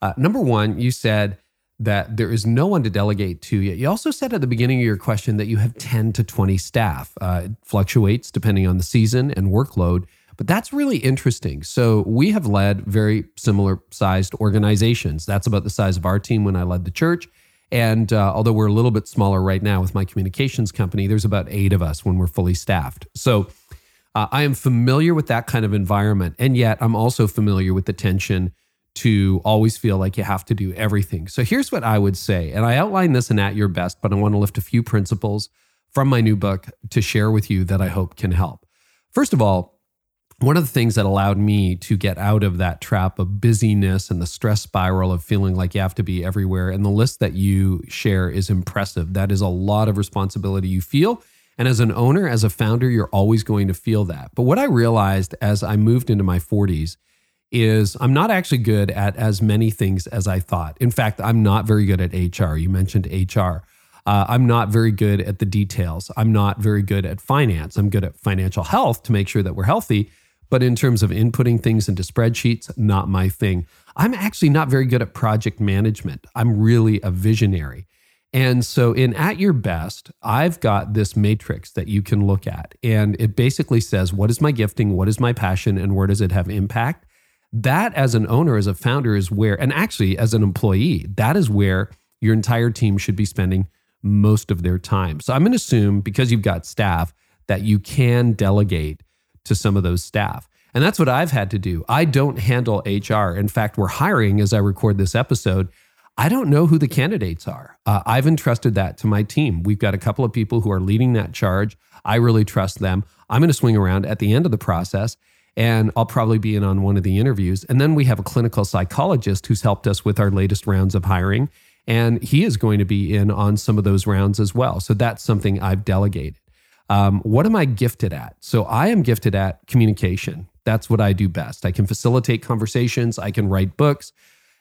Uh, number one, you said, that there is no one to delegate to yet. You also said at the beginning of your question that you have 10 to 20 staff. Uh, it fluctuates depending on the season and workload, but that's really interesting. So we have led very similar sized organizations. That's about the size of our team when I led the church. And uh, although we're a little bit smaller right now with my communications company, there's about eight of us when we're fully staffed. So uh, I am familiar with that kind of environment. And yet I'm also familiar with the tension to always feel like you have to do everything. So here's what I would say, and I outline this in At Your Best, but I want to lift a few principles from my new book to share with you that I hope can help. First of all, one of the things that allowed me to get out of that trap of busyness and the stress spiral of feeling like you have to be everywhere. And the list that you share is impressive. That is a lot of responsibility you feel. And as an owner, as a founder, you're always going to feel that. But what I realized as I moved into my 40s is I'm not actually good at as many things as I thought. In fact, I'm not very good at HR. You mentioned HR. Uh, I'm not very good at the details. I'm not very good at finance. I'm good at financial health to make sure that we're healthy. But in terms of inputting things into spreadsheets, not my thing. I'm actually not very good at project management. I'm really a visionary. And so, in At Your Best, I've got this matrix that you can look at. And it basically says, what is my gifting? What is my passion? And where does it have impact? That, as an owner, as a founder, is where, and actually as an employee, that is where your entire team should be spending most of their time. So, I'm going to assume because you've got staff that you can delegate to some of those staff. And that's what I've had to do. I don't handle HR. In fact, we're hiring as I record this episode. I don't know who the candidates are. Uh, I've entrusted that to my team. We've got a couple of people who are leading that charge. I really trust them. I'm going to swing around at the end of the process and I'll probably be in on one of the interviews. And then we have a clinical psychologist who's helped us with our latest rounds of hiring. And he is going to be in on some of those rounds as well. So that's something I've delegated. Um, what am I gifted at? So I am gifted at communication. That's what I do best. I can facilitate conversations, I can write books.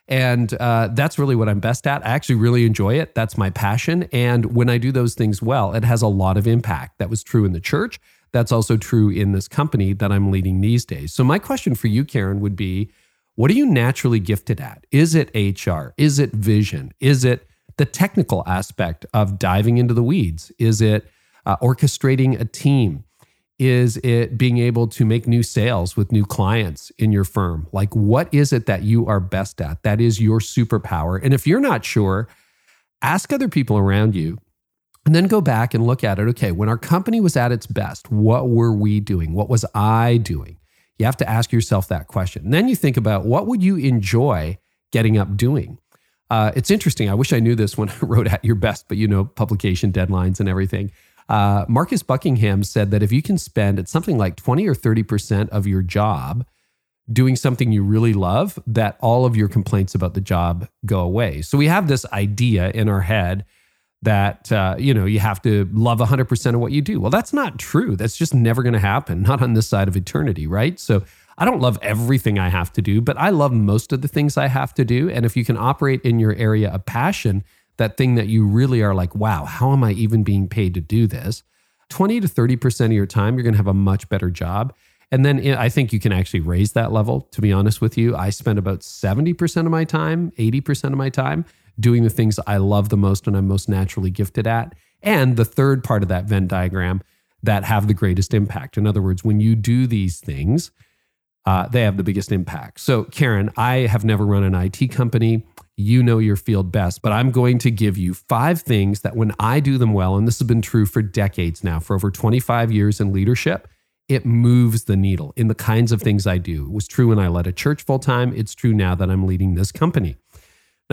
And uh, that's really what I'm best at. I actually really enjoy it. That's my passion. And when I do those things well, it has a lot of impact. That was true in the church. That's also true in this company that I'm leading these days. So, my question for you, Karen, would be what are you naturally gifted at? Is it HR? Is it vision? Is it the technical aspect of diving into the weeds? Is it uh, orchestrating a team? Is it being able to make new sales with new clients in your firm? Like, what is it that you are best at? That is your superpower. And if you're not sure, ask other people around you and then go back and look at it. Okay, when our company was at its best, what were we doing? What was I doing? You have to ask yourself that question. And then you think about what would you enjoy getting up doing? Uh, it's interesting. I wish I knew this when <laughs> I wrote at your best, but you know, publication deadlines and everything. Uh, Marcus Buckingham said that if you can spend at something like 20 or 30% of your job doing something you really love, that all of your complaints about the job go away. So we have this idea in our head that uh, you know you have to love 100% of what you do. Well, that's not true. That's just never going to happen, <laughs> not on this side of eternity, right? So I don't love everything I have to do, but I love most of the things I have to do. And if you can operate in your area of passion, that thing that you really are like, wow, how am I even being paid to do this? 20 to 30% of your time, you're going to have a much better job. And then I think you can actually raise that level, to be honest with you. I spend about 70% of my time, 80% of my time doing the things I love the most and I'm most naturally gifted at. And the third part of that Venn diagram that have the greatest impact. In other words, when you do these things, uh, they have the biggest impact. So, Karen, I have never run an IT company you know your field best, but I'm going to give you five things that when I do them well, and this has been true for decades now, for over 25 years in leadership, it moves the needle in the kinds of things I do. It was true when I led a church full time. It's true now that I'm leading this company.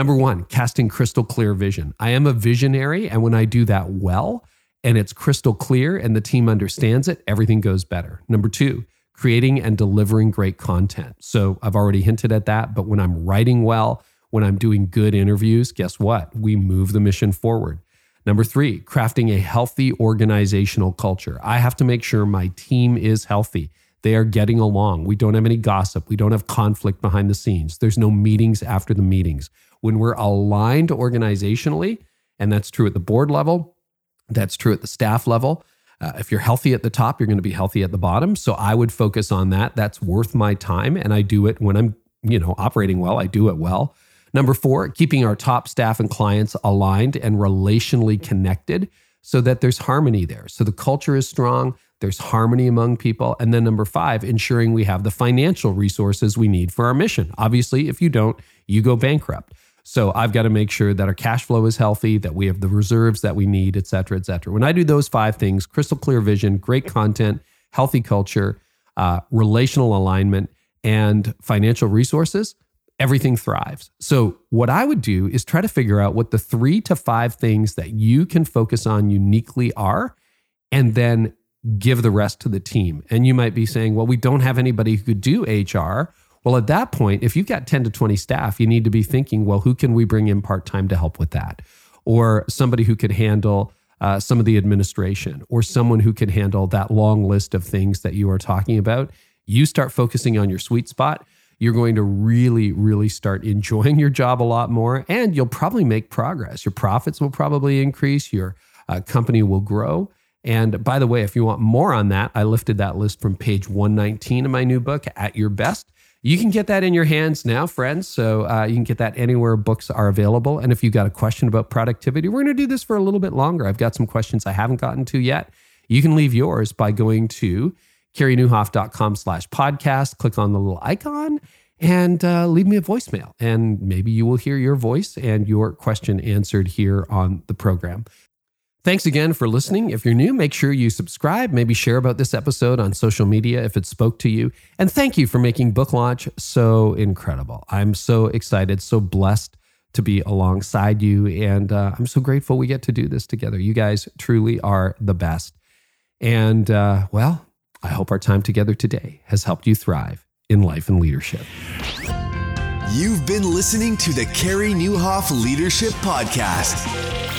Number one, casting crystal clear vision. I am a visionary, and when I do that well and it's crystal clear and the team understands it, everything goes better. Number two, creating and delivering great content. So I've already hinted at that, but when I'm writing well, when I'm doing good interviews, guess what? We move the mission forward. Number three, crafting a healthy organizational culture. I have to make sure my team is healthy. They are getting along. We don't have any gossip. We don't have conflict behind the scenes. There's no meetings after the meetings. When we're aligned organizationally, and that's true at the board level, that's true at the staff level. Uh, if you're healthy at the top, you're going to be healthy at the bottom. So I would focus on that. That's worth my time. And I do it when I'm, you know, operating well. I do it well. Number four, keeping our top staff and clients aligned and relationally connected so that there's harmony there. So the culture is strong, there's harmony among people. And then number five, ensuring we have the financial resources we need for our mission. Obviously, if you don't, you go bankrupt. So I've got to make sure that our cash flow is healthy, that we have the reserves that we need, et cetera, et cetera. When I do those five things crystal clear vision, great content, healthy culture, uh, relational alignment, and financial resources everything thrives. So, what I would do is try to figure out what the three to five things that you can focus on uniquely are, and then give the rest to the team. And you might be saying, well, we don't have anybody who could do HR. Well, at that point, if you've got 10 to 20 staff, you need to be thinking, well, who can we bring in part time to help with that? Or somebody who could handle uh, some of the administration, or someone who could handle that long list of things that you are talking about. You start focusing on your sweet spot. You're going to really, really start enjoying your job a lot more, and you'll probably make progress. Your profits will probably increase, your uh, company will grow. And by the way, if you want more on that, I lifted that list from page 119 of my new book, At Your Best. You can get that in your hands now, friends. So uh, you can get that anywhere books are available. And if you've got a question about productivity, we're going to do this for a little bit longer. I've got some questions I haven't gotten to yet. You can leave yours by going to careynieuwhof.com slash podcast. Click on the little icon and uh, leave me a voicemail. And maybe you will hear your voice and your question answered here on the program. Thanks again for listening. If you're new, make sure you subscribe, maybe share about this episode on social media if it spoke to you. And thank you for making Book Launch so incredible. I'm so excited, so blessed to be alongside you. And uh, I'm so grateful we get to do this together. You guys truly are the best. And uh, well, I hope our time together today has helped you thrive in life and leadership. You've been listening to the Carey Nieuwhof Leadership Podcast.